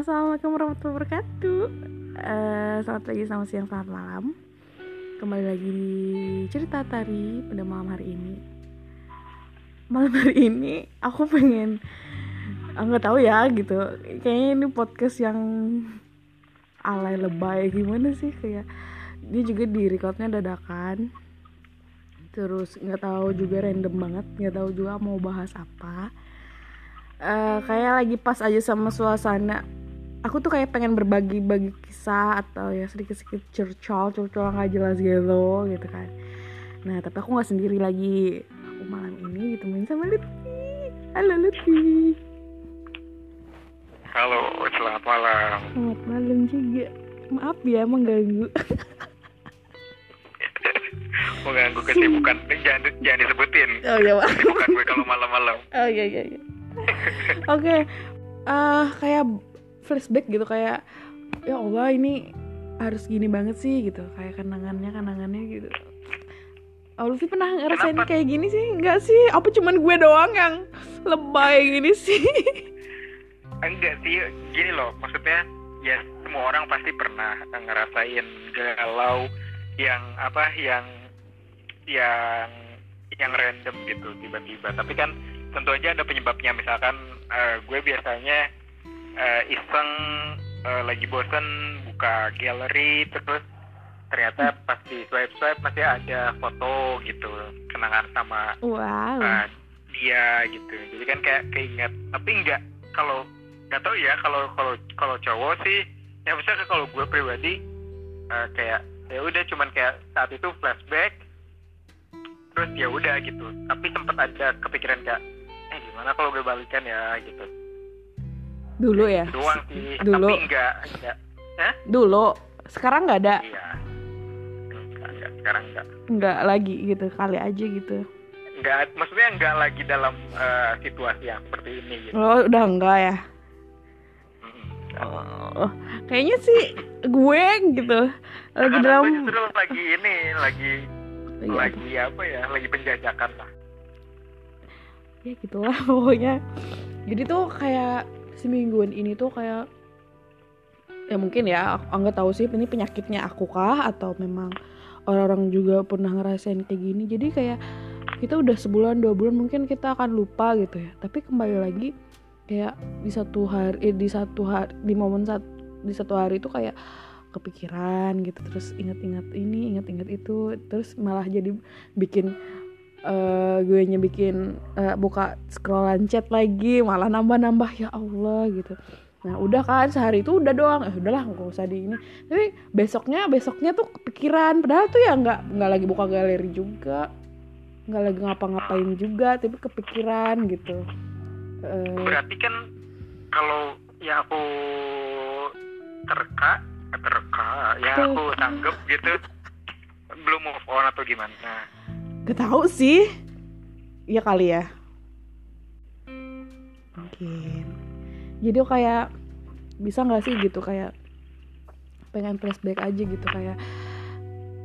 Assalamualaikum warahmatullahi wabarakatuh. Uh, Selamat pagi, selamat siang, selamat malam. Kembali lagi di cerita tari pada malam hari ini. Malam hari ini aku pengen nggak tahu ya gitu. Kayaknya ini podcast yang alay lebay gimana sih? Kayak Ini juga di recordnya dadakan. Terus nggak tahu juga random banget nggak tahu juga mau bahas apa. Uh, kayak lagi pas aja sama suasana aku tuh kayak pengen berbagi-bagi kisah atau ya sedikit-sedikit curcol curcol nggak jelas gitu gitu kan. Nah tapi aku nggak sendiri lagi. Aku malam ini ditemuin sama Lutfi. Halo Lutfi. Halo selamat malam. Selamat malam juga. Maaf ya mengganggu. Mengganggu kesibukan. Jangan jangan disebutin. Oh iya kesibukan gue kalau malam-malam. Oh iya iya, iya. oke okay. uh, kayak flashback gitu kayak ya Allah ini harus gini banget sih gitu kayak kenangannya kenangannya gitu Oh, Lutfi pernah ngerasain Kenapa? kayak gini sih? Enggak sih, apa cuman gue doang yang lebay gini sih? Enggak sih, gini loh, maksudnya ya semua orang pasti pernah ngerasain galau yang apa yang yang yang random gitu tiba-tiba. Tapi kan tentu aja ada penyebabnya misalkan uh, gue biasanya uh, iseng uh, lagi bosen buka galeri terus ternyata pas di swipe swipe masih ada foto gitu kenangan sama wow. uh, dia gitu. Jadi kan kayak keinget. Tapi enggak kalau nggak tahu ya kalau kalau kalau cowok sih ya misalnya kalau gue pribadi uh, kayak ya udah cuman kayak saat itu flashback terus ya udah gitu. Tapi sempat ada kepikiran kayak eh gimana kalau gue balikan ya? gitu dulu ya? doang sih. Dulu. tapi enggak enggak Hah? dulu. Sekarang nggak ada? Iya. Enggak, enggak sekarang enggak enggak lagi gitu kali aja gitu. Enggak maksudnya enggak lagi dalam uh, situasi yang seperti ini gitu. Oh udah enggak ya? Oh, kayaknya sih gue gitu. Lagi Karena dalam justru lagi ini lagi iya. lagi apa ya? Lagi penjajakan lah. Ya gitulah pokoknya. Jadi tuh kayak semingguan ini tuh kayak ya mungkin ya aku nggak tahu sih ini penyakitnya aku kah? Atau memang orang-orang juga pernah ngerasain kayak gini? Jadi kayak kita udah sebulan dua bulan mungkin kita akan lupa gitu ya. Tapi kembali lagi kayak di satu hari eh, di satu hari di momen saat di satu hari itu kayak kepikiran gitu. Terus ingat-ingat ini ingat-ingat itu. Terus malah jadi bikin uh, gue nya bikin uh, buka scrollan chat lagi malah nambah-nambah ya Allah gitu. Nah udah kan sehari itu udah doang. Eh udahlah nggak usah di ini. Tapi besoknya besoknya tuh kepikiran. Padahal tuh ya nggak nggak lagi buka galeri juga. Nggak lagi ngapa-ngapain juga tapi kepikiran gitu. Uh, berarti kan kalau yang aku terka terka yang aku tanggap gitu belum move on atau gimana Gak tau sih. Ya kali ya. Mungkin. Jadi kayak bisa nggak sih gitu kayak pengen flashback aja gitu kayak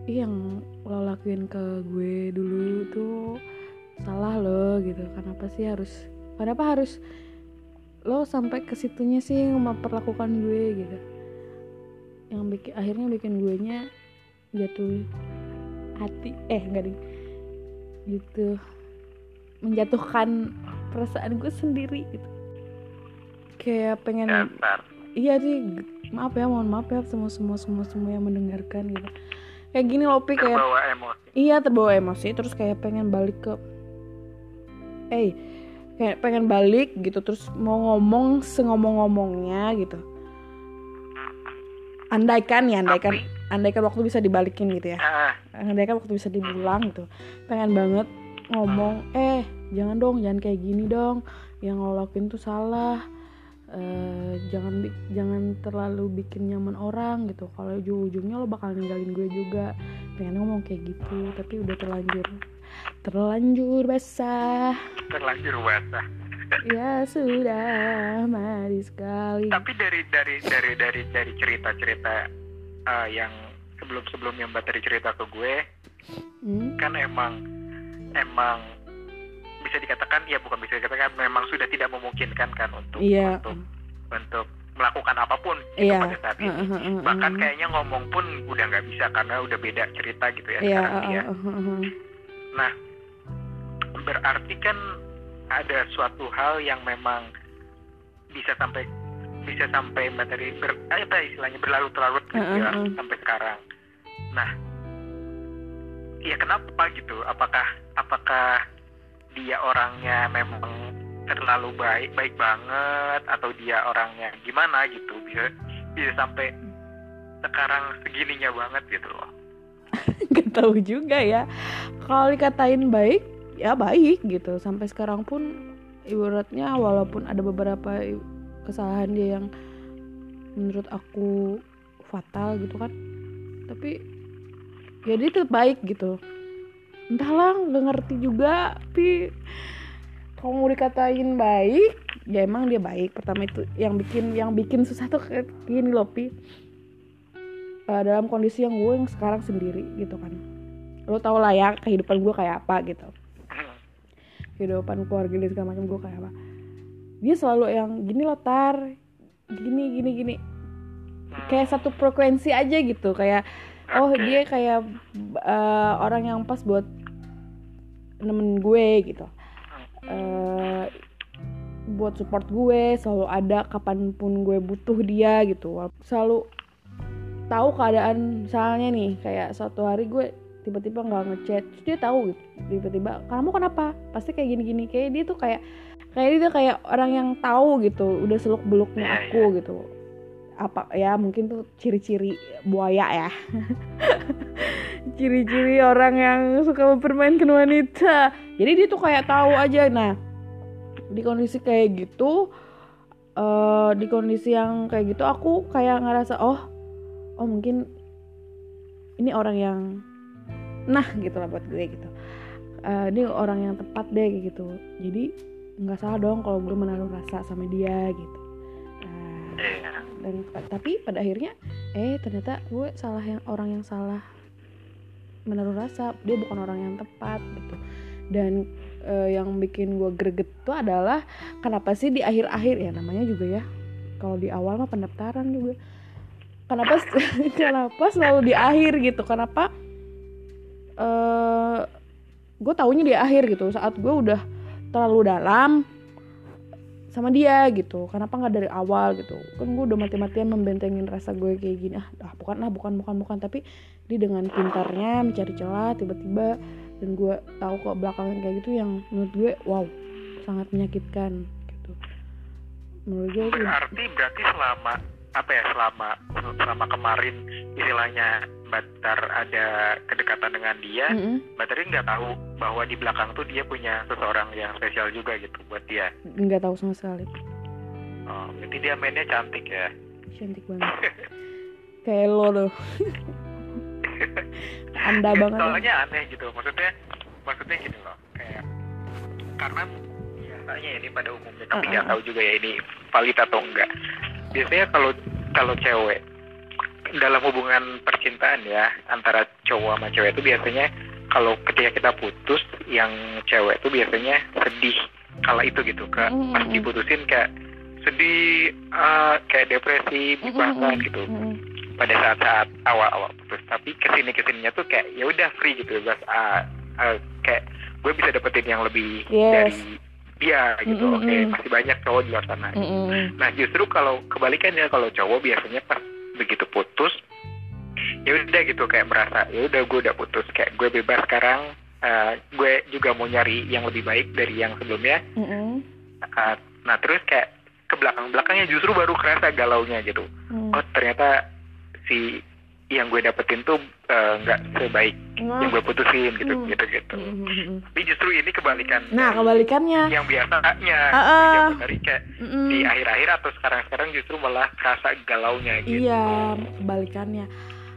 yang lo lakuin ke gue dulu tuh salah lo gitu. Kenapa sih harus kenapa harus lo sampai ke situnya sih memperlakukan gue gitu. Yang bikin akhirnya bikin gue nya jatuh hati. Eh enggak deh gitu. Menjatuhkan perasaan gue sendiri gitu. Kayak pengen Dasar. iya sih maaf ya mohon maaf ya semua semua semua semua yang mendengarkan gitu. Kayak gini loh Pi kayak terbawa emosi. Iya terbawa emosi terus kayak pengen balik ke eh kayak pengen balik gitu terus mau ngomong sengomong-ngomongnya gitu. Andaikan ya andaikan. Tapi, andaikan waktu bisa dibalikin gitu ya. Uh, andaikan waktu bisa dibilang gitu pengen banget ngomong eh jangan dong jangan kayak gini dong yang lo lakuin tuh salah uh, jangan jangan terlalu bikin nyaman orang gitu. Kalau ujung-ujungnya lo bakal ninggalin gue juga pengen ngomong kayak gitu tapi udah terlanjur terlanjur basah. Terlanjur basah. Ya sudah mari sekali. Tapi dari dari dari dari dari cerita cerita uh, yang sebelum sebelumnya mbak tadi cerita ke gue hmm? kan emang emang bisa dikatakan ya bukan bisa dikatakan memang sudah tidak memungkinkan kan untuk yeah. untuk untuk melakukan apa pun gitu Iya. pada saat ini Heeh, heeh, heeh. bahkan kayaknya ngomong pun udah nggak bisa karena udah beda cerita gitu ya Iya, sekarang dia heeh, heeh, heeh. nah berarti kan ada suatu hal yang memang bisa sampai bisa sampai materi ber, apa istilahnya berlarut-larut gitu ya Heeh, heeh. sampai sekarang nah ya kenapa gitu apakah apakah dia orangnya memang terlalu baik baik banget atau dia orangnya gimana gitu bisa bisa sampai sekarang segininya banget gitu loh Gak tahu juga ya. Kalau dikatain baik, ya baik gitu. Sampai sekarang pun ibaratnya walaupun ada beberapa kesalahan dia yang menurut aku fatal gitu kan. Tapi ya dia tetap baik gitu. Entahlah, nggak ngerti juga. Tapi kalau mau dikatain baik, ya emang dia baik. Pertama itu yang bikin yang bikin susah tuh kayak gini loh, Pi uh, dalam kondisi yang gue yang sekarang sendiri gitu kan lo tau lah ya kehidupan gue kayak apa gitu kehidupan keluarga dan segala macam gue kayak apa dia selalu yang gini loh tar gini gini gini kayak satu frekuensi aja gitu kayak oh dia kayak uh, orang yang pas buat nemen gue gitu. Eh, buat support gue selalu ada kapan pun gue butuh dia gitu. Selalu tahu keadaan misalnya nih kayak suatu hari gue tiba-tiba nggak ngechat terus dia tahu gitu tiba-tiba kamu kenapa? Pasti kayak gini-gini. Kayak dia tuh kayak kayak dia tuh kayak orang yang tahu gitu udah seluk beluknya Iya, aku gitu apa ya mungkin tuh ciri-ciri buaya ya. Ciri-ciri orang yang suka mempermainkan wanita. Jadi dia tuh kayak tahu aja. Nah di kondisi kayak gitu eh di kondisi yang kayak gitu aku kayak ngerasa oh oh mungkin ini orang yang nah gitu lah buat gue gitu. Eh ini orang yang tepat deh kayak gitu. Jadi nggak salah dong kalau gue menaruh rasa sama dia gitu. Nah, Iya. Dan tapi pada akhirnya eh ternyata gue salah yang orang yang salah menaruh rasa. Dia bukan orang yang tepat gitu. Dan eh, yang bikin gue greget itu adalah kenapa sih di akhir-akhir ya namanya juga ya kalau di awal mah pendaftaran juga. Kenapa kenapa selalu di akhir gitu? Kenapa eh gue taunya di akhir gitu. Saat gue udah terlalu dalam sama dia gitu. Kenapa nggak dari awal gitu? Kan gue udah mati-matian membentengin rasa gue kayak gini. Ah, ah bukan lah bukan bukan bukan. Tapi dia dengan pintarnya mencari celah tiba-tiba dan gue tahu kok belakangan kayak gitu yang menurut gue wow sangat menyakitkan gitu. Menurut gue berarti berarti selama apa ya selama selama kemarin istilahnya Batar ada kedekatan dengan dia Mm-mm. Batar ini nggak tahu bahwa di belakang tuh dia punya seseorang yang spesial juga gitu buat dia. Nggak tahu sama sekali. Oh, berarti dia mainnya cantik ya? Cantik banget. Kayak lo tuh anda banget. ya. soalnya aneh gitu. Maksudnya maksudnya gini loh kayak karena biasanya ini pada umumnya tapi Uh-uh. nggak tahu juga ya ini valid atau enggak biasanya kalau kalau cewek dalam hubungan percintaan ya antara cowok sama cewek itu biasanya kalau ketika kita putus yang cewek itu biasanya sedih kala itu gitu ke Mm-mm. pas diputusin kayak sedih ah, kayak depresi banget gitu Mm-mm. pada saat-saat awal-awal putus tapi ke sini ke sininya tuh kayak ya udah free gitu bebas ah, ah, kayak gue bisa dapetin yang lebih Yes. dari dia gitu Mm-mm, oke mm. masih banyak cowok di luar sana Mm-mm. nah justru kalau kebalikannya kalau cowok biasanya pas begitu putus ya udah gitu kayak merasa ya udah gue udah putus kayak gue bebas sekarang ah, gue juga mau nyari yang lebih baik dari yang sebelumnya Mm-mm. Ah, nah terus kayak ke belakang belakangnya justru baru kerasa galaunya gitu Mm. oh ternyata si yang gue dapetin tuh eh, nggak sebaik Nah, yang gue putusin gitu Hmm. gitu gitu mm-mm. tapi justru ini kebalikan nah kebalikannya yang biasanya Ah, ah. yang dari kayak Mm-mm. di akhir-akhir atau sekarang-sekarang justru malah kerasa galaunya gitu Iya, kebalikannya.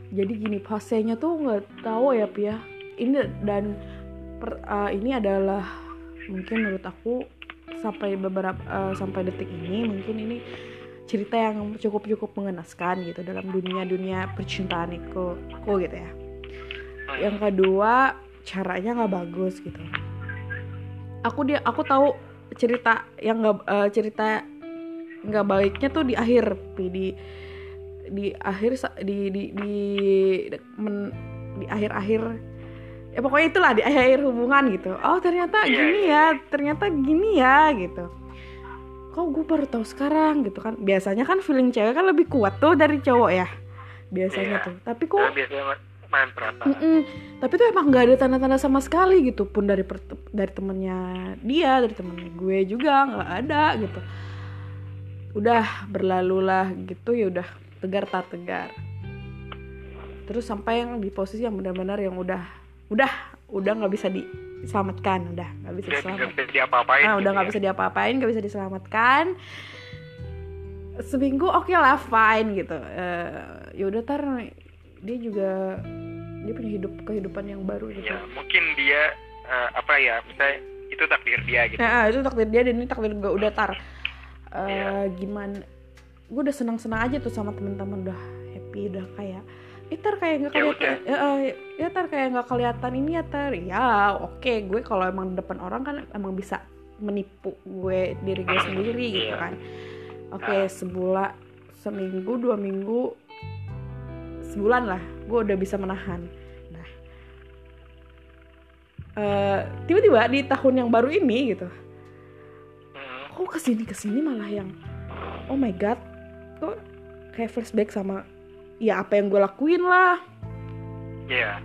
Jadi gini, fasenya tuh nggak tahu ya, Pia. Ini dan per- uh, ini adalah mungkin menurut aku sampai beberapa uh, sampai detik ini mungkin ini cerita yang cukup cukup mengenaskan gitu dalam dunia dunia percintaan itu, aku gitu ya. Yang kedua caranya nggak bagus gitu. Aku dia aku tahu cerita yang nggak uh, cerita nggak baiknya tuh di akhir di di akhir di di di men- di akhir-akhir ya pokoknya itulah di akhir hubungan gitu oh ternyata Iya, gini iya, ya ternyata gini ya gitu kok gue baru tahu sekarang gitu kan biasanya kan feeling cewek kan lebih kuat tuh dari cowok ya biasanya Iya. tuh tapi kok biasanya main perasaan. Tapi tuh emang nggak ada tanda-tanda sama sekali gitu pun dari per- dari temennya dia, dari temennya gue juga nggak ada gitu. Udah berlalulah gitu ya udah tegar tak tegar. Terus sampai yang di posisi yang benar-benar yang udah udah udah nggak bisa diselamatkan, udah nggak bisa diselamatkan. bisa diapa-apain Ah, udah gitu nggak ya. bisa diapa-apain, nggak bisa diselamatkan. Seminggu oke lah fine gitu. Eh, ya udah tar dia juga dia punya hidup kehidupan yang baru gitu. ya mungkin dia eh, apa ya misalnya itu takdir dia gitu Nah, ah, itu takdir dia dan ini takdir gue udah tar. Eh, Iya. gimana? Gue udah senang-senang aja tuh sama temen-temen udah happy udah kayak Eh, tar kayak nggak Ya kelihatan ya, eh, ya tar kayak nggak kelihatan ini ya tar. Ya oke gue kalau emang di depan orang kan emang bisa menipu gue diri gue sendiri gitu Iya. kan. Oke Ah. sebulan seminggu dua minggu sebulan lah gue udah bisa menahan. Nah eh, tiba-tiba di tahun yang baru ini gitu Hmm, kok ke sini ke sini malah yang oh my god kok kayak flashback sama ya apa yang gue lakuin lah. Ya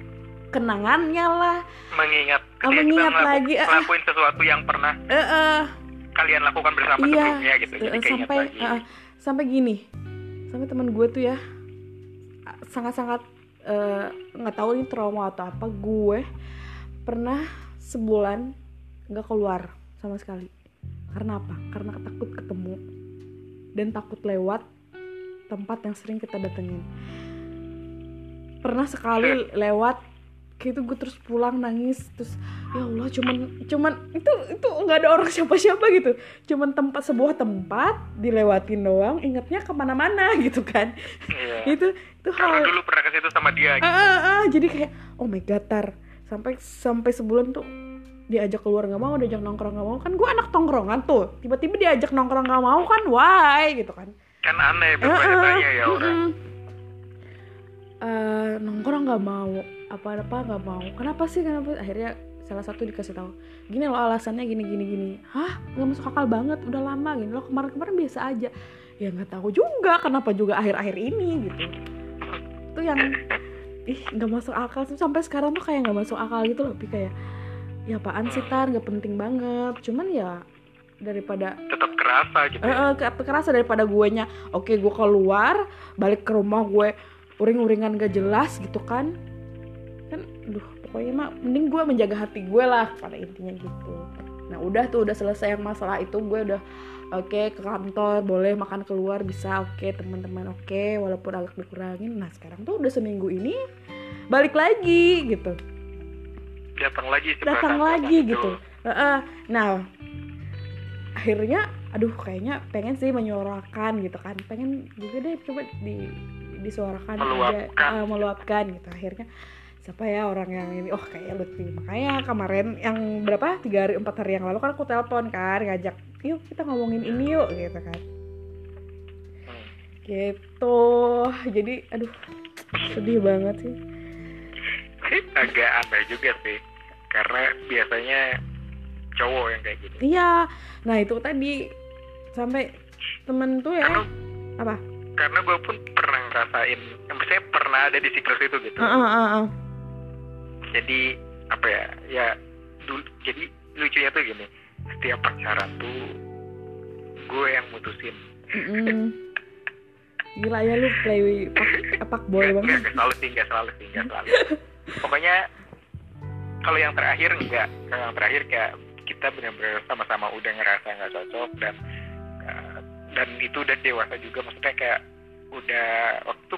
kenangannya lah. Mengingat ketika mengingat lagi, ah. ngelakuin sesuatu yang pernah eh eh, kalian lakukan bersama iya. sebelumnya gitu. Jadi eh, keinget sampai lagi. eh, eh, sampai gini. Sampai teman gue tuh ya sangat-sangat eh, nggak tahu ini trauma atau apa gue pernah sebulan nggak keluar sama sekali. Karena apa? Karena takut ketemu dan takut lewat tempat yang sering kita datengin. Pernah sekali lewat kayak itu gue terus pulang nangis terus ya Allah cuman cuman itu itu nggak ada orang siapa-siapa gitu. Cuman tempat sebuah tempat dilewatin doang ingetnya ke mana-mana gitu kan. Iya. itu itu karena hal dulu pernah ke situ sama dia ah, gitu. ah, ah, jadi kayak oh my god tar sampai sampai sebulan tuh diajak keluar nggak mau diajak nongkrong nggak mau. Kan gue anak tongkrongan tuh tiba-tiba diajak nongkrong nggak mau kan why gitu kan kan aneh bertanya-tanya ya orang. Eh, nongkrong nggak mau apa apa nggak mau. Kenapa sih kenapa? Akhirnya salah satu dikasih tahu gini loh alasannya gini gini gini. Hah? Nggak masuk akal banget udah lama gini loh kemarin kemarin biasa aja. Ya nggak tahu juga kenapa juga akhir-akhir ini gitu. Itu yang ih nggak masuk akal sampai sekarang tuh kayak nggak masuk akal gitu loh Pi. kayak ya apaan sih tar? Nggak penting banget. Cuman ya daripada tetap kerasa gitu ya. ke- kerasa daripada guenya oke gue keluar balik ke rumah gue uring-uringan gak jelas gitu kan kan duh pokoknya mah mending gue menjaga hati gue lah pada intinya gitu nah udah tuh udah selesai yang masalah itu gue udah oke ke kantor boleh makan keluar bisa oke teman-teman oke walaupun agak dikurangin nah sekarang tuh udah seminggu ini balik lagi gitu datang lagi datang lagi itu. gitu Heeh. nah akhirnya aduh kayaknya pengen sih menyuarakan gitu kan. Pengen juga deh coba di disuarakan aja Meluapkan. ah, meluapkan gitu. Akhirnya siapa ya orang yang ini? Oh kayak Lutfi. Makanya kemarin yang berapa? Tiga hari empat hari yang lalu kan aku telepon kan ngajak yuk kita ngomongin ini yuk gitu kan. Gitu. Jadi aduh sedih banget sih. Agak aneh juga sih. Karena biasanya cowok yang kayak gitu. Iya. Nah itu tadi sampai temen tuh ya. Karena apa? Karena gue pun pernah ngerasain maksudnya pernah ada di siklus itu gitu. Ah, ah, ah, ah. jadi apa ya ya dulu jadi lucunya tuh gini. Setiap pacaran tuh gue yang mutusin. Mm-mm. Gila ya lu play pak, pak boy Nggak- banget. nggak selalu sih nggak selalu sih selalu. Pokoknya kalau yang terakhir enggak kalau yang terakhir kayak kita benar-benar sama-sama udah ngerasa nggak cocok dan uh, dan itu udah dewasa juga. Maksudnya kayak udah waktu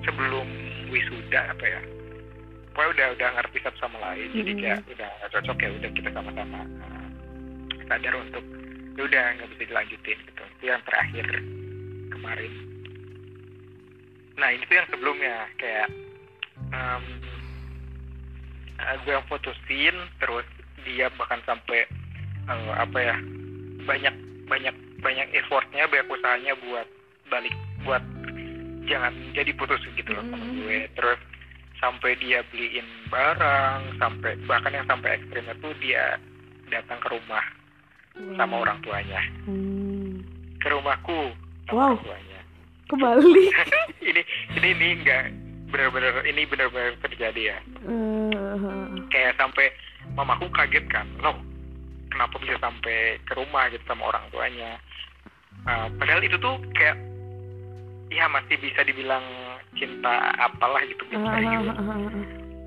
sebelum wisuda apa ya pokoknya udah udah ngerti satu sama lain. Jadi Mm-mm. kayak udah nggak cocok ya udah kita sama-sama uh, sadar untuk ya udah nggak bisa dilanjutin gitu. Itu yang terakhir kemarin. Nah itu yang sebelumnya. Kayak um, gue yang putusin terus dia bahkan sampai eh, apa ya banyak banyak banyak effortnya banyak usahanya buat balik buat jangan jadi putus gitu loh Mm. gue terus sampai dia beliin barang sampai bahkan yang sampai ekstrimnya tuh dia datang ke rumah sama orang tuanya Hmm. ke rumahku sama Wow. orang tuanya Kembali. ini ini ini enggak benar-benar ini benar-benar terjadi ya Eh, kayak sampai mamaku kaget kan loh kenapa bisa sampai ke rumah gitu sama orang tuanya? Eh, padahal itu tuh kayak ya masih bisa dibilang cinta apalah gitu gitu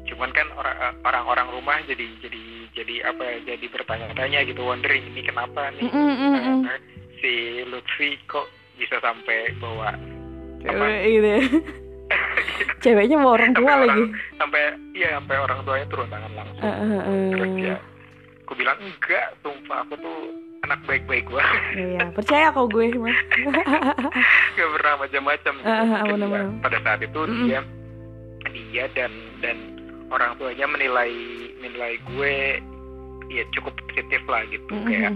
cuman kan orang orang-orang rumah jadi jadi jadi apa ya, jadi bertanya-tanya gitu wondering ini kenapa nih? Mm, mm, mm, eh, si Lutfi kok bisa sampai bawa Cewek gitu ya. Ceweknya mau orang tua Sampai lagi. sampai iya sampai orang tuanya turun tangan langsung Ah, ah, ah. terus ya aku bilang enggak sumpah aku tuh anak baik-baik gua Iya, percaya kok gue mas. gak pernah macam-macam gitu. Benar, dia- benar. pada saat itu Mm-mm. dia dia dan dan orang tuanya menilai menilai gue ya cukup positif lah gitu kayak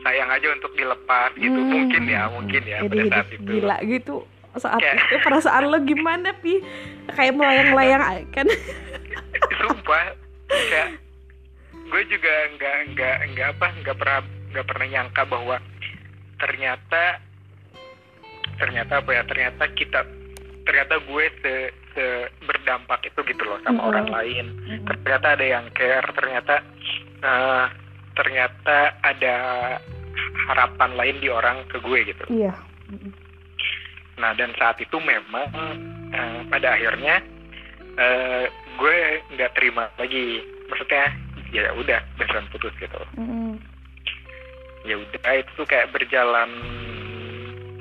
sayang aja untuk dilepas gitu mungkin ya mungkin ya Jadi pada saat itu gila gitu saat Kayak- itu perasaan lo gimana pi? Kayak melayang-layang aja kan? Sumpah kayak gue juga nggak nggak nggak apa nggak pernah nggak pernah nyangka bahwa ternyata ternyata apa ya ternyata kita ternyata gue se, se berdampak itu gitu loh sama Mm-mm. orang lain. Ternyata ada yang care ternyata eh, ternyata ada harapan lain di orang ke gue gitu. Iya Nah dan saat itu memang eh, pada akhirnya eh, gue nggak terima lagi, maksudnya ya udah beneran putus gitu. Mm-mm. Ya udah itu tuh kayak berjalan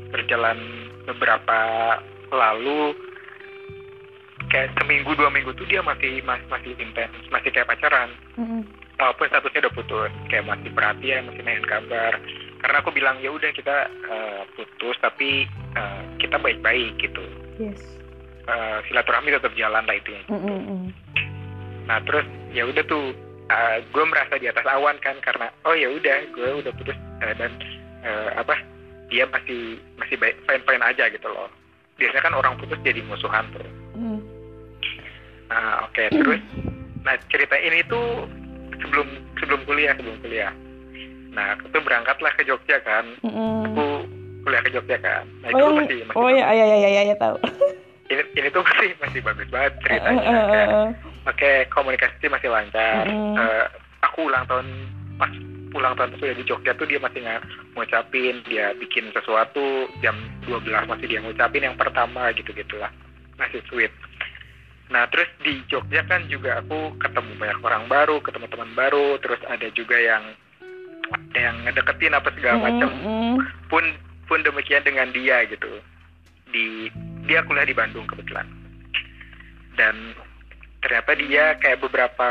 berjalan beberapa lalu kayak seminggu dua minggu tuh dia masih masih masih intens masih kayak pacaran Mm-mm. walaupun statusnya udah putus kayak masih perhatian masih nanyain kabar karena aku bilang ya udah kita eh, putus tapi eh, kita baik-baik gitu. Yes. Eh, silaturahmi tetap jalan lah itu Mm-mm. nah terus ya udah tuh eh, gue merasa di atas awan kan karena oh ya udah gue udah putus eh, dan eh, apa dia masih masih baik fine fine aja gitu loh. Biasanya kan orang putus jadi musuhan tuh. Mm. nah oke terus nah cerita ini tuh sebelum sebelum kuliah sebelum kuliah nah aku tuh berangkatlah ke Jogja kan. Mm-mm. aku kuliah ke Jogja kan. Nah oh itu yang masih masih oh ya ya ya ya ya tahu. Ini ini tuh masih masih bagus banget ceritanya. Eh, eh, kayak eh. oke komunikasi masih lancar. Mm. Eh, aku ulang tahun pas ulang tahun sudah di Jogja tuh dia masih nggak ngucapin dia bikin sesuatu jam 12 masih dia ngucapin yang pertama gitu gitulah masih sweet. Nah terus di Jogja kan juga aku ketemu banyak orang baru ketemu teman baru terus ada juga yang yang ngedeketin apa segala macam. Mm-mm. pun pun demikian dengan dia gitu. Di dia kuliah di Bandung kebetulan. Dan ternyata dia kayak beberapa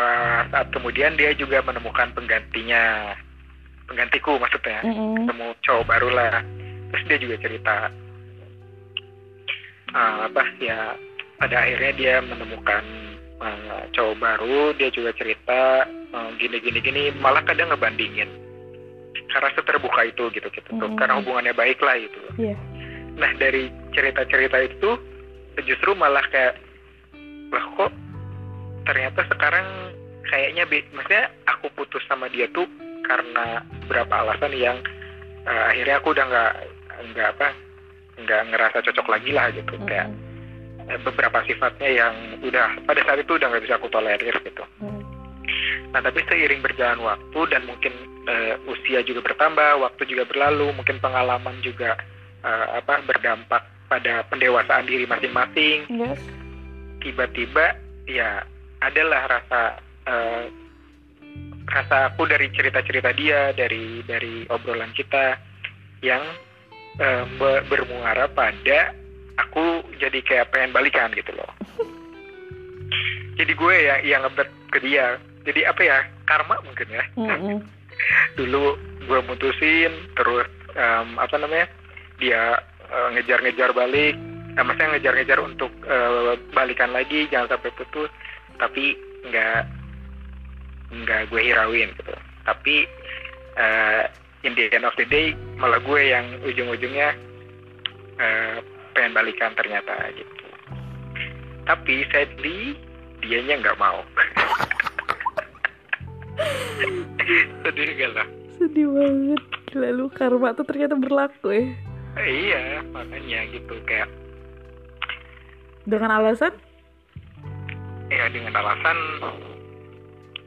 saat kemudian dia juga menemukan penggantinya. Penggantiku maksudnya. Mm-mm. ketemu cowok baru lah. Terus dia juga cerita eh, apa ya pada akhirnya dia menemukan eh, cowok baru. Dia juga cerita eh, gini gini gini. Malah kadang ngebandingin karena seterbuka itu gitu gitu tuh. Hmm. karena hubungannya baik lah gitu Iya. nah dari cerita-cerita itu justru malah kayak lah kok ternyata sekarang kayaknya be- maksudnya aku putus sama dia tuh karena beberapa alasan yang eh, akhirnya aku udah nggak nggak apa nggak ngerasa cocok lagi lah gitu kayak Mm-mm. eh, beberapa sifatnya yang udah pada saat itu udah nggak bisa aku tolerir gitu Mm. Nah, tapi seiring berjalan waktu dan mungkin eh, usia juga bertambah, waktu juga berlalu, mungkin pengalaman juga eh, apa berdampak pada pendewasaan diri masing-masing. yes Tiba-tiba ya adalah rasa eh, rasa aku dari cerita-cerita dia, dari dari obrolan kita yang be- bermuara pada aku jadi kayak pengen balikan gitu loh. Jadi gue yang yang ngebet ke dia. Jadi apa ya karma mungkin ya. Mm-mm. Dulu gue mutusin, terus em, apa namanya dia eh, ngejar-ngejar balik. Nah, maksudnya ngejar-ngejar untuk eh, balikan lagi, jangan sampai putus. Tapi nggak nggak gue hirauin gitu. Tapi eh, in the end of the day malah gue yang ujung-ujungnya eh, pengen balikan ternyata gitu tapi sadly dianya nggak mau sedih gak lah? Sedih banget. Gila lu karma tuh ternyata berlaku ya. Eh, iya makanya gitu kayak dengan alasan? Ya dengan alasan.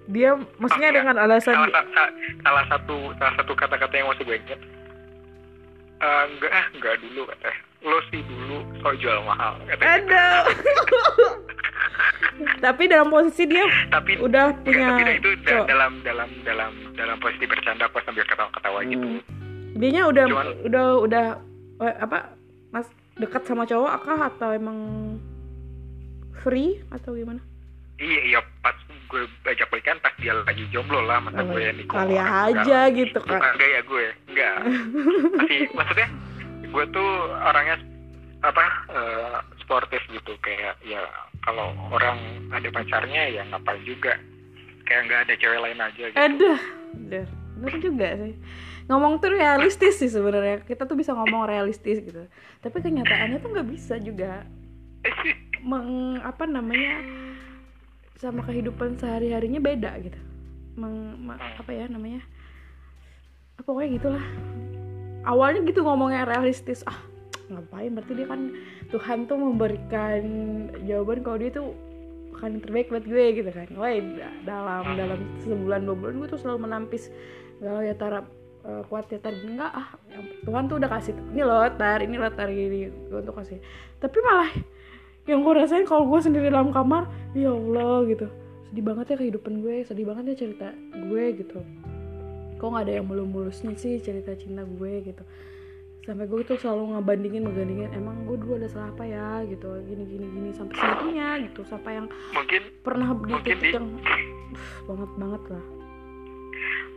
Dia maksudnya iya. dengan alasan salah, sa- sa- salah satu salah satu kata-kata yang masih gue inget Eh, enggak enggak dulu katanya lo sih dulu so jual mahal katanya ada tapi dalam posisi dia tapi udah ya, punya tapi itu cowok. dalam dalam dalam dalam posisi bercanda pas sambil ketawa-ketawa Hmm. gitu. Dianya udah Cuman- udah udah eh, apa mas dekat sama cowok kah? Atau emang free? Atau gimana? Iya iya pas gue ajak balikan pas dia lagi jomblo lah masa Oh, gue yang nikung kali aja enggak. gitu kan Bukan gaya gue? Enggak. Masih maksudnya gue tuh orangnya apa eh, sportif gitu. Kayak ya kalau orang ada pacarnya ya ngapain juga. Kayak nggak ada cewek lain aja gitu. Ada ada bener juga sih. Ngomong tuh realistis sih sebenarnya. Kita tuh bisa ngomong realistis gitu. Tapi kenyataannya tuh nggak bisa juga. Meng apa namanya sama kehidupan sehari harinya beda gitu. Meng, apa ya namanya? Apa pokoknya gitulah. Awalnya gitu ngomongnya realistis. Ah ngapain? Berarti dia kan Tuhan tuh memberikan jawaban kalau dia tuh akan yang terbaik buat gue gitu kan. Wah dalam dalam sebulan dua bulan gue tuh selalu menampis kalau ya tarap eh, kuat ya tar enggak ah Tuhan tuh udah kasih ini loh tar ini loh tar ini gue tuh kasih. Tapi malah yang gue rasain kalau gue sendiri dalam kamar ya Allah gitu. Sedih banget ya kehidupan gue sedih banget ya cerita gue gitu. Kok nggak ada yang mulus-mulusnya sih cerita cinta gue gitu sampai gue tuh selalu ngebandingin ngebandingin emang gue dulu ada salah apa ya? gitu. Gini gini gini. Sampai segitunya gitu. Sampai yang mungkin pernah di Mungkin titik di- yang uh, banget banget lah.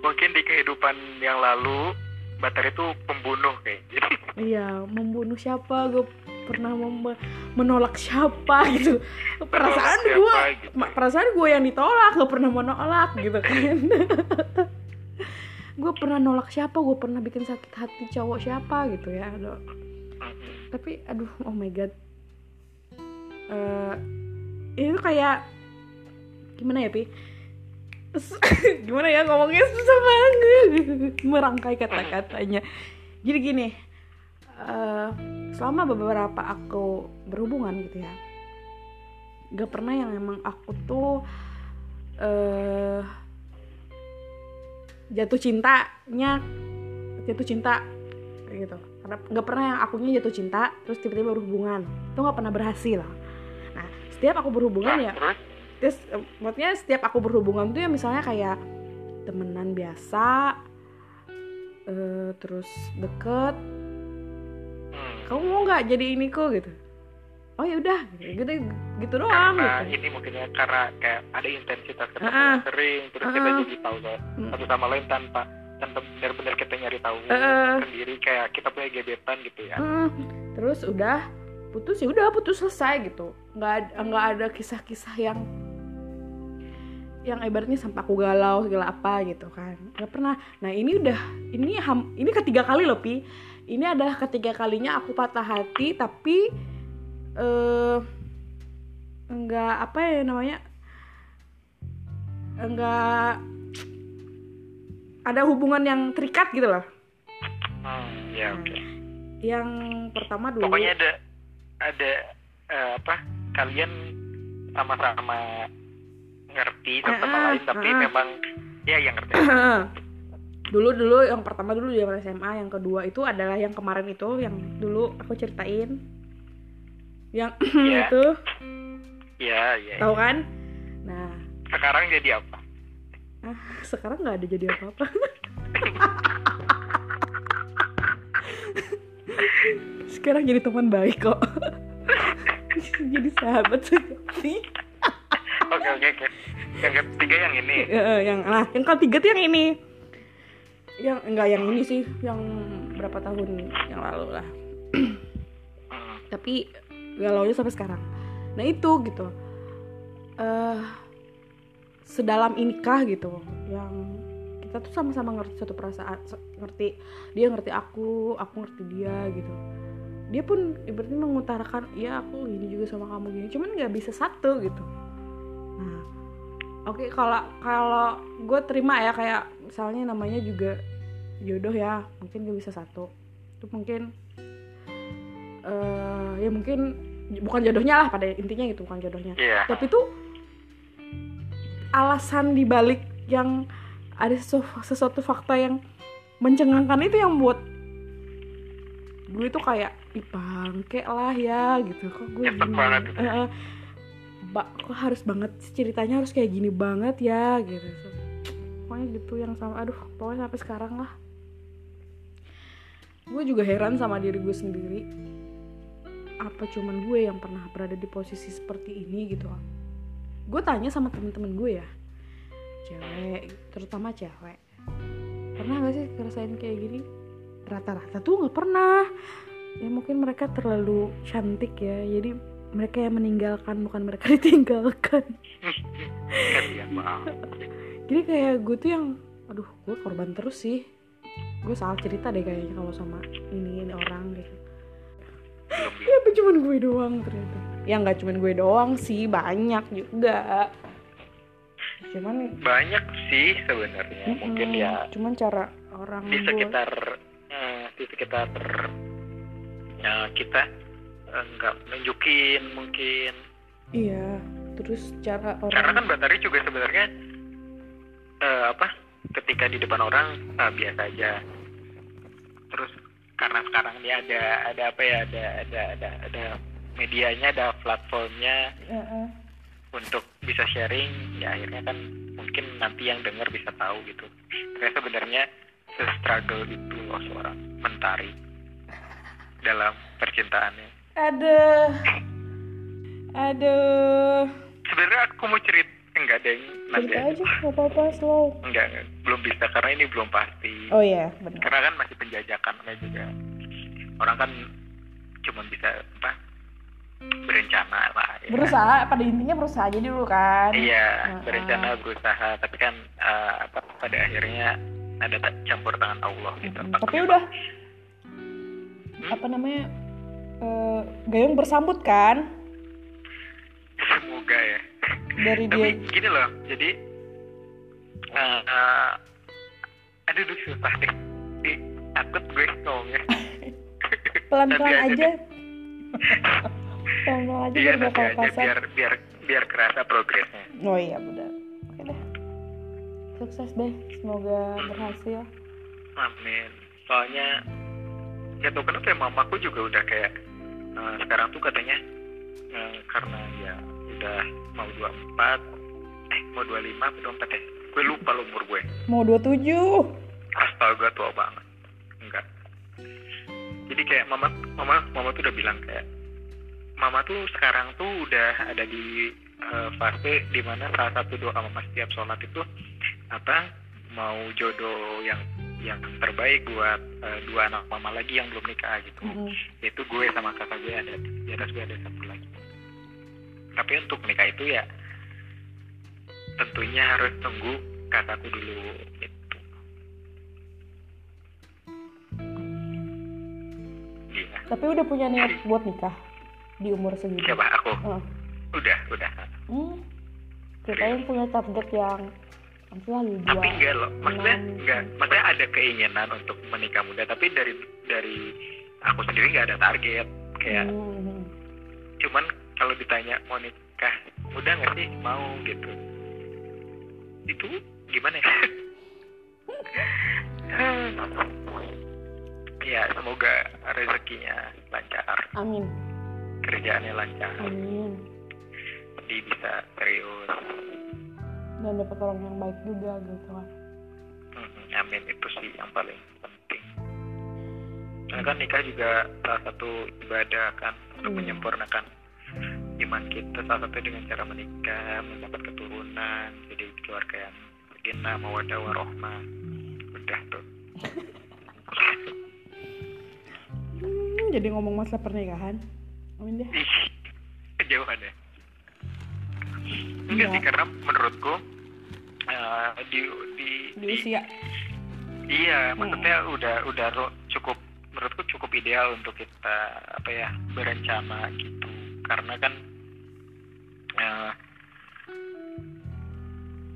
Mungkin di kehidupan yang lalu bater itu pembunuh kayak gitu. Iya membunuh siapa? Gue pernah mem- menolak siapa gitu. Perasaan gue gitu. perasaan gue yang ditolak gak pernah menolak gitu kan gue pernah nolak siapa gue pernah bikin sakit hati cowok siapa gitu ya aduh. Tapi aduh oh my god. Eh itu kayak gimana ya pi? Gimana ya ngomongnya? Susah banget. Merangkai kata-katanya. Jadi gini eh, selama beberapa aku berhubungan gitu ya gak pernah yang emang aku tuh eh jatuh cintanya jatuh cinta kayak gitu. Karena nggak pernah yang akunya jatuh cinta terus tiba-tiba berhubungan. Itu nggak pernah berhasil nah setiap aku berhubungan ya terus? maksudnya setiap aku berhubungan tuh ya misalnya kayak temenan biasa eh, terus deket. Hmm, kamu mau nggak jadi ini kok gitu. Oh ya udah gitu gitu doang karena gitu. ini mungkinnya karena kayak ada intensitas ketemu yang sering terus kita ah. jadi tahu lah Mm. satu sama lain tanpa tanpa benar-benar kita nyari tahu Ah. sendiri kayak kita punya gebetan gitu ya. Hmm, terus udah putus ya udah putus selesai gitu. Nggak ada nggak ada kisah-kisah yang yang ibaratnya sampai aku galau segala apa gitu kan. Nggak pernah. Nah ini udah ini ham, ini ketiga kali loh pi. Ini adalah ketiga kalinya aku patah hati tapi eh nggak apa ya namanya? Nggak ada hubungan yang terikat gitu loh. Hmm, ya oke. Yang pertama dulu. Pokoknya ada ada eh, apa? Kalian sama-sama ngerti satu sama Ah, lain tapi ah. memang ya yang ngerti. Dulu dulu yang pertama dulu di SMA yang kedua itu adalah yang kemarin itu yang dulu aku ceritain. Yang Iya. itu ya ya tahu kan? Nah. Sekarang jadi apa? Ah, sekarang nggak ada jadi apa apa sekarang jadi teman baik kok. Jadi sahabat sejati. Oke oke oke. Yang ketiga yang ini. Eh, yang nah yang ketiga tuh yang ini. Yang enggak yang ini sih. Yang berapa tahun yang lalu lah. Hmm, tapi galaunya sampai sekarang nah itu gitu. Eh sedalam inikah gitu. Yang kita tuh sama-sama ngerti satu perasaan ngerti dia ngerti aku aku ngerti dia gitu. Dia pun ibaratnya mengutarakan ya aku gini juga sama kamu gini cuman nggak bisa satu gitu. Nah oke kalau kalau gue terima ya kayak misalnya namanya juga jodoh ya mungkin gak bisa satu. Itu mungkin eh ya mungkin bukan jodohnya lah pada intinya gitu bukan jodohnya. Iya. tapi tuh alasan dibalik yang ada sesuatu, sesuatu fakta yang mencengangkan itu yang buat gue tuh kayak bangke lah ya gitu. Kok gue gini? banget. Ba- kok harus banget ceritanya harus kayak gini banget ya gitu. Pokoknya gitu yang sama aduh pokoknya sampai sekarang lah. Gue juga heran sama diri gue sendiri apa cuman gue yang pernah berada di posisi seperti ini gitu? Gue tanya sama temen-temen gue ya. Cewek terutama cewek. Pernah gak sih ngerasain kayak gini? Rata-rata tuh nggak pernah. Ya mungkin mereka terlalu cantik ya. Jadi mereka yang meninggalkan bukan mereka ditinggalkan. Jadi kayak gue tuh yang aduh gue korban terus sih. Gue salah cerita deh kayaknya kalau sama ini ini orang gitu ya apa cuman gue doang ternyata? Ya nggak cuman gue doang sih banyak juga. Cuman banyak sih sebenarnya mungkin mm-mm, ya cuman cara orang di sekitar eh, di sekitar ya, kita eh, nggak nunjukin mungkin. Iya terus cara orang karena kan Batari juga sebenarnya eh, apa ketika di depan orang eh, biasa aja. Terus karena sekarang ini ada ada apa ya ada ada ada ada medianya ada platformnya Heeh. untuk bisa sharing. Ya akhirnya kan mungkin nanti yang dengar bisa tahu gitu. Karena sebenarnya se-struggle itu loh seorang mentari dalam percintaannya. Aduh. Aduh. Sebenarnya aku mau cerita enggak deh nanti cerita aja. aja nggak apa-apa slow. Enggak, enggak. Belum bisa karena ini belum pasti. Oh iya benar. Karena kan masih penjajakan namanya juga. Orang kan cuma bisa apa berencana lah ya. berusaha pada intinya berusaha aja dulu kan. Iya Heeh. berencana berusaha. Tapi kan eh, apa pada akhirnya ada campur tangan Allah gitu. Apa tapi udah. Hmm? apa namanya eh, gayung bersambut kan? Semoga ya dari tapi dia. gini loh jadi eh, aduh duh, susah deh. Takut gue ngomongnya pelan-pelan aja. aja pelan-pelan aja iya nanti aja biar biar biar kerasa progresnya. Oh iya benar. Oke deh. Sukses deh semoga Hmm. berhasil. Amin. Soalnya nggak tahu kenapa ya mamaku juga udah kayak eh, sekarang tuh katanya eh, karena ya udah mau 24 eh mau 25 atau 24 ya. Gue lupa lo umur gue. mau 27 Astaga tua banget. Enggak. Jadi kayak mama mama mama tuh udah bilang kayak mama tuh sekarang tuh udah ada di eh, fase di mana salah satu doa mama setiap sholat itu apa mau jodoh yang yang terbaik buat eh, dua anak mama lagi yang belum nikah gitu Mm-mm. itu gue sama kakak gue ada di atas gue ada satu lagi tapi untuk nikah itu ya tentunya harus tunggu kakakku dulu gitu. Iya. Tapi udah punya niat buat nikah di umur segitu siapa? Aku? Heeh. udah udah. Hmm. kita yang punya target yang dua tapi enggak loh. Maksudnya enggak. Maksudnya ada keinginan untuk menikah muda tapi dari dari aku sendiri nggak ada target. Kayak Hmm. cuman kalau ditanya mau nikah muda nggak sih? Mau gitu. Itu gimana ya? Ya semoga rezekinya lancar. Amin. Kerjaannya lancar. Amin. Jadi bisa serius. Dan dapat orang yang baik juga gitu kan. Amin. Itu sih yang paling penting. Karena kan nikah juga salah satu ibadah kan untuk Iya. menyempurnakan iman kita salah satu dengan cara menikah mendapat keturunan jadi keluarga yang sakinah mawadah warohmah udah tuh Hmm, jadi ngomong masalah pernikahan amin deh kejauhan ya enggak Iya. sih karena menurutku eh, di di di usia Iya, Hmm. maksudnya udah udah ro- cukup menurutku cukup ideal untuk kita apa ya berencana gitu. Karena kan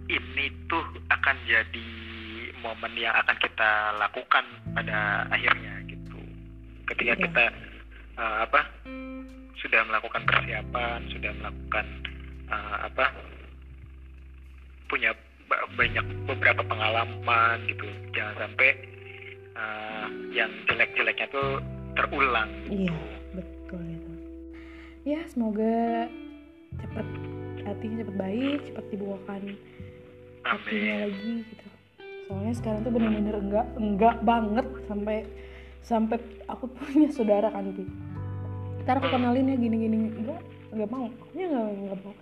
ini tuh akan jadi momen yang akan kita lakukan pada akhirnya gitu. Ketika Iya. kita eh, apa sudah melakukan persiapan, sudah melakukan eh, apa punya ba- banyak beberapa pengalaman gitu jangan sampai uh, yang jelek-jeleknya tuh terulang iya betul itu ya semoga cepat hatinya cepat baik cepat dibukakan hatinya lagi gitu. Soalnya sekarang tuh bener-bener enggak enggak banget sampai sampai aku punya saudara kan Pi. Ntar aku kenalin ya gini-gini. Enggak enggak mau. Akunya enggak enggak mau.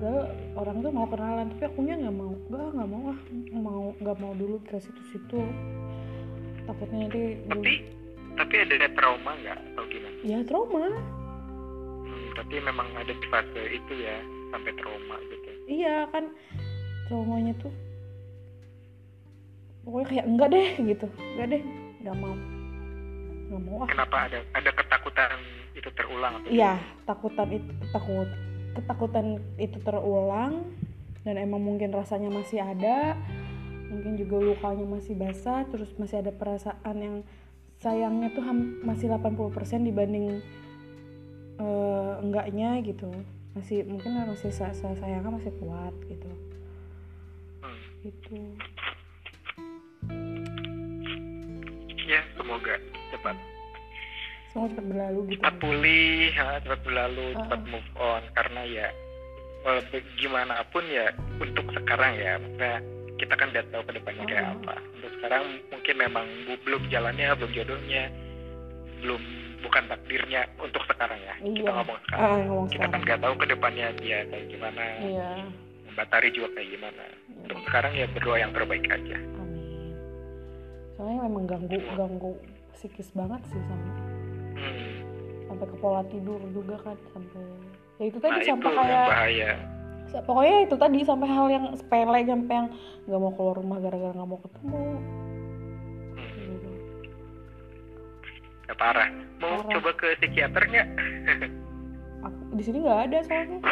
Enggak, orang tuh mau kenalan tapi akunya nggak mau. Enggak nggak mau ah mau nggak mau dulu ke situ-situ. Takutnya nanti tapi tapi ada trauma nggak atau gimana? Ya trauma. Hmm, tapi memang ada di fase itu ya sampai trauma gitu. Iya kan traumanya tuh pokoknya kayak enggak deh gitu. Enggak deh nggak mau. Nggak mau ah. Kenapa ada ada ketakutan itu terulang iya takutan itu takut ketakutan itu terulang dan emang mungkin rasanya masih ada mungkin juga lukanya masih basah terus masih ada perasaan yang sayangnya tuh masih 80% dibanding eh, enggaknya gitu masih mungkin masih sa- sa- sayangnya masih kuat gitu Hmm. gitu ya semoga cepat semoga cepat berlalu gitu cepat pulih ha, cepat berlalu Ah. cepat move on karena ya be- gimana pun ya untuk sekarang ya maksudnya kita kan udah tahu ke depannya kayak Ah. apa untuk sekarang mungkin memang belum jalannya belum jodohnya belum bukan takdirnya untuk sekarang ya. Kita Iya. ngomong sekarang. Ah ngomong kita kan nggak tahu ke depannya dia kayak gimana. Iya. Batari juga kayak gimana. Untuk sekarang ya berdoa yang terbaik aja. Amin. Soalnya memang ganggu ganggu psikis banget sih sama hmm. sampai ke pola tidur juga kan sampai ya itu nah tadi itu sampai kayak bahaya. Pokoknya itu tadi sampai hal yang sepele sampai yang nggak mau keluar rumah gara-gara nggak mau ketemu ya, parah. Mau Parah. coba ke psikiater nggak? Aku di sini nggak ada soalnya.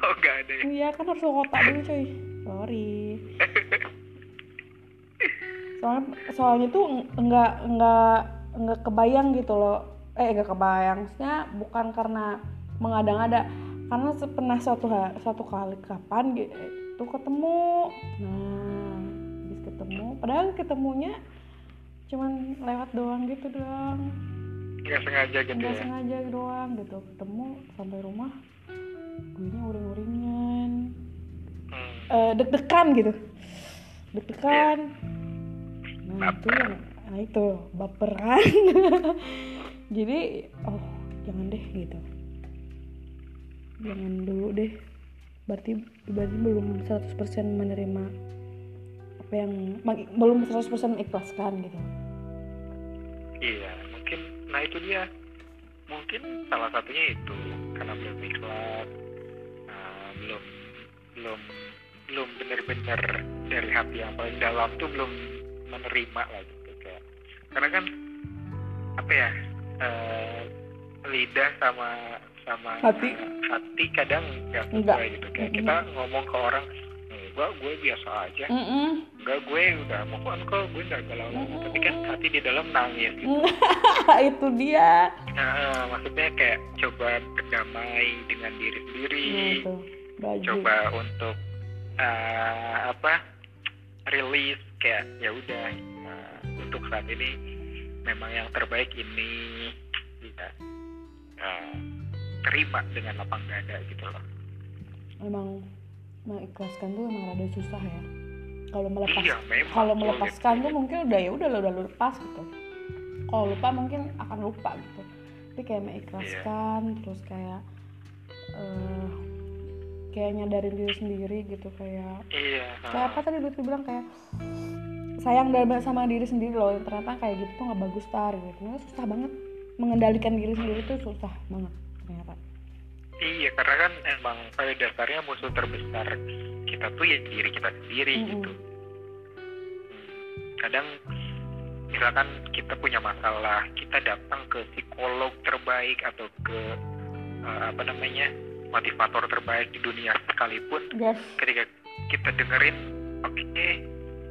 Oh nggak ada ya? Iya kan harus ke kota dulu cuy sorry. Soalnya soalnya tuh nggak nggak nggak kebayang gitu loh. Eh nggak kebayang. Maksudnya bukan karena mengada-ngada. Karena pernah suatu ha- suatu kali kapan gitu ketemu. Nah habis ketemu. Padahal ketemunya cuman lewat doang gitu doang. Nggak sengaja gitu nggak ya? sengaja doang gitu. Ketemu sampai rumah gue nya uring-uringan. Hmm. eh, deg-degan gitu. Deg-degan. Nah itu yang nah itu baper kan jadi oh jangan deh gitu. Jangan dulu deh. Berarti berarti belum 100% menerima apa yang belum 100% mengikhlaskan gitu iya mungkin nah itu dia. Mungkin salah satunya itu karena belum ikhlas nah, belum belum belum benar-benar dari hati yang paling dalam tuh belum menerima lah gitu kayak. Karena kan apa ya eh, lidah sama sama Hati. hati kadang nggak sesuai gitu kayak kita ngomong ke orang enggak gue biasa aja. Mm-mm. enggak gue udah on kok gue nggak galau. Mm-mm. tapi kan hati di dalam nangis gitu. Itu dia. Nah, maksudnya kayak coba berdamai dengan diri sendiri, gitu baju coba untuk eh, apa rilis kayak ya udah eh, untuk saat ini memang yang terbaik ini ya eh, terima dengan lapang dada gitu loh. emang mengikhlaskan tuh emang rada susah ya. Kalau melepas Iya, kalau melepaskan tuh mungkin udah ya udah lo udah lu lepas gitu. Kalau lupa mungkin akan lupa gitu. Tapi kayak mengikhlaskan terus kayak eh kayak nyadarin diri sendiri gitu kayak Iya. kayak apa tadi Lutfi bilang kayak sayang dan sama diri sendiri loh. Ternyata kayak gitu tuh nggak bagus tar gitu. Susah banget mengendalikan diri sendiri tuh susah banget ternyata iya karena kan emang pada dasarnya musuh terbesar kita tuh ya diri kita sendiri gitu. Hmm, kadang misalkan kita punya masalah kita datang ke psikolog terbaik atau ke eh, apa namanya motivator terbaik di dunia sekalipun yes. ketika kita dengerin oke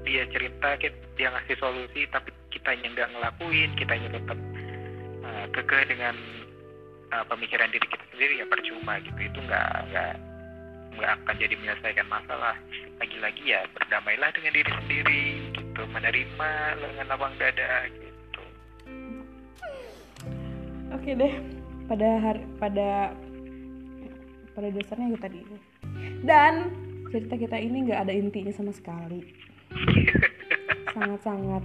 dia cerita kita- dia ngasih solusi tapi kitanya nggak ngelakuin kitanya tetap uh, kekeh dengan uh, pemikiran diri kita sendiri ya percuma gitu itu nggak nggak nggak akan jadi menyelesaikan masalah lagi-lagi ya berdamailah dengan diri sendiri gitu menerima dengan lapang dada gitu Oke deh, pada hari pada pada dasarnya kita tadi. Dan cerita kita ini nggak ada intinya sama sekali. Sangat-sangat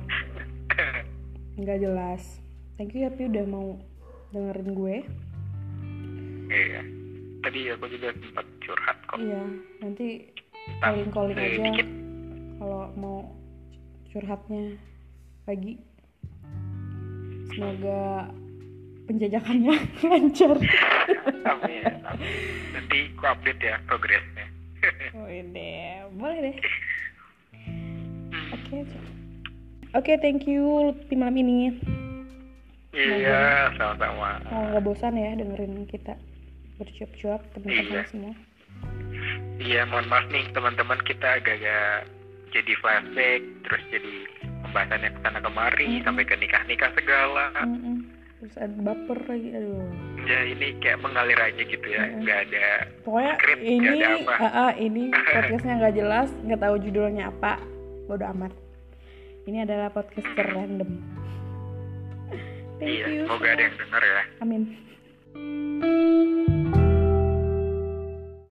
nggak jelas. Thank you ya udah mau dengerin gue. Iya tadi aku juga sempat curhat kok Iya, nanti Tentang, calling-calling eh, aja dikit kalau mau curhatnya lagi. Semoga penjajakannya lancar. Amin, amin. nanti aku update ya progresnya Oh deh, boleh deh. Oke, oke, thank you di malam ini. iya sama-sama nggak bosan ya dengerin kita bercuap-cuap teman-teman Iya. semua. Iya, mohon maaf nih teman-teman kita agak-agak jadi flashback, terus jadi pembahasannya ke sana kemari, Mm-mm. sampai ke nikah-nikah segala. Mm-mm. Terus ada baper lagi, aduh. Ya ini kayak mengalir aja gitu ya, Mm-mm. nggak ada. Pokoknya Skrip, ini, ada apa. ah, ah, ini podcastnya nggak jelas, nggak tahu judulnya apa, bodo amat. Ini adalah podcast random. Thank Iya, you. semoga ada yang denger ya. Amin.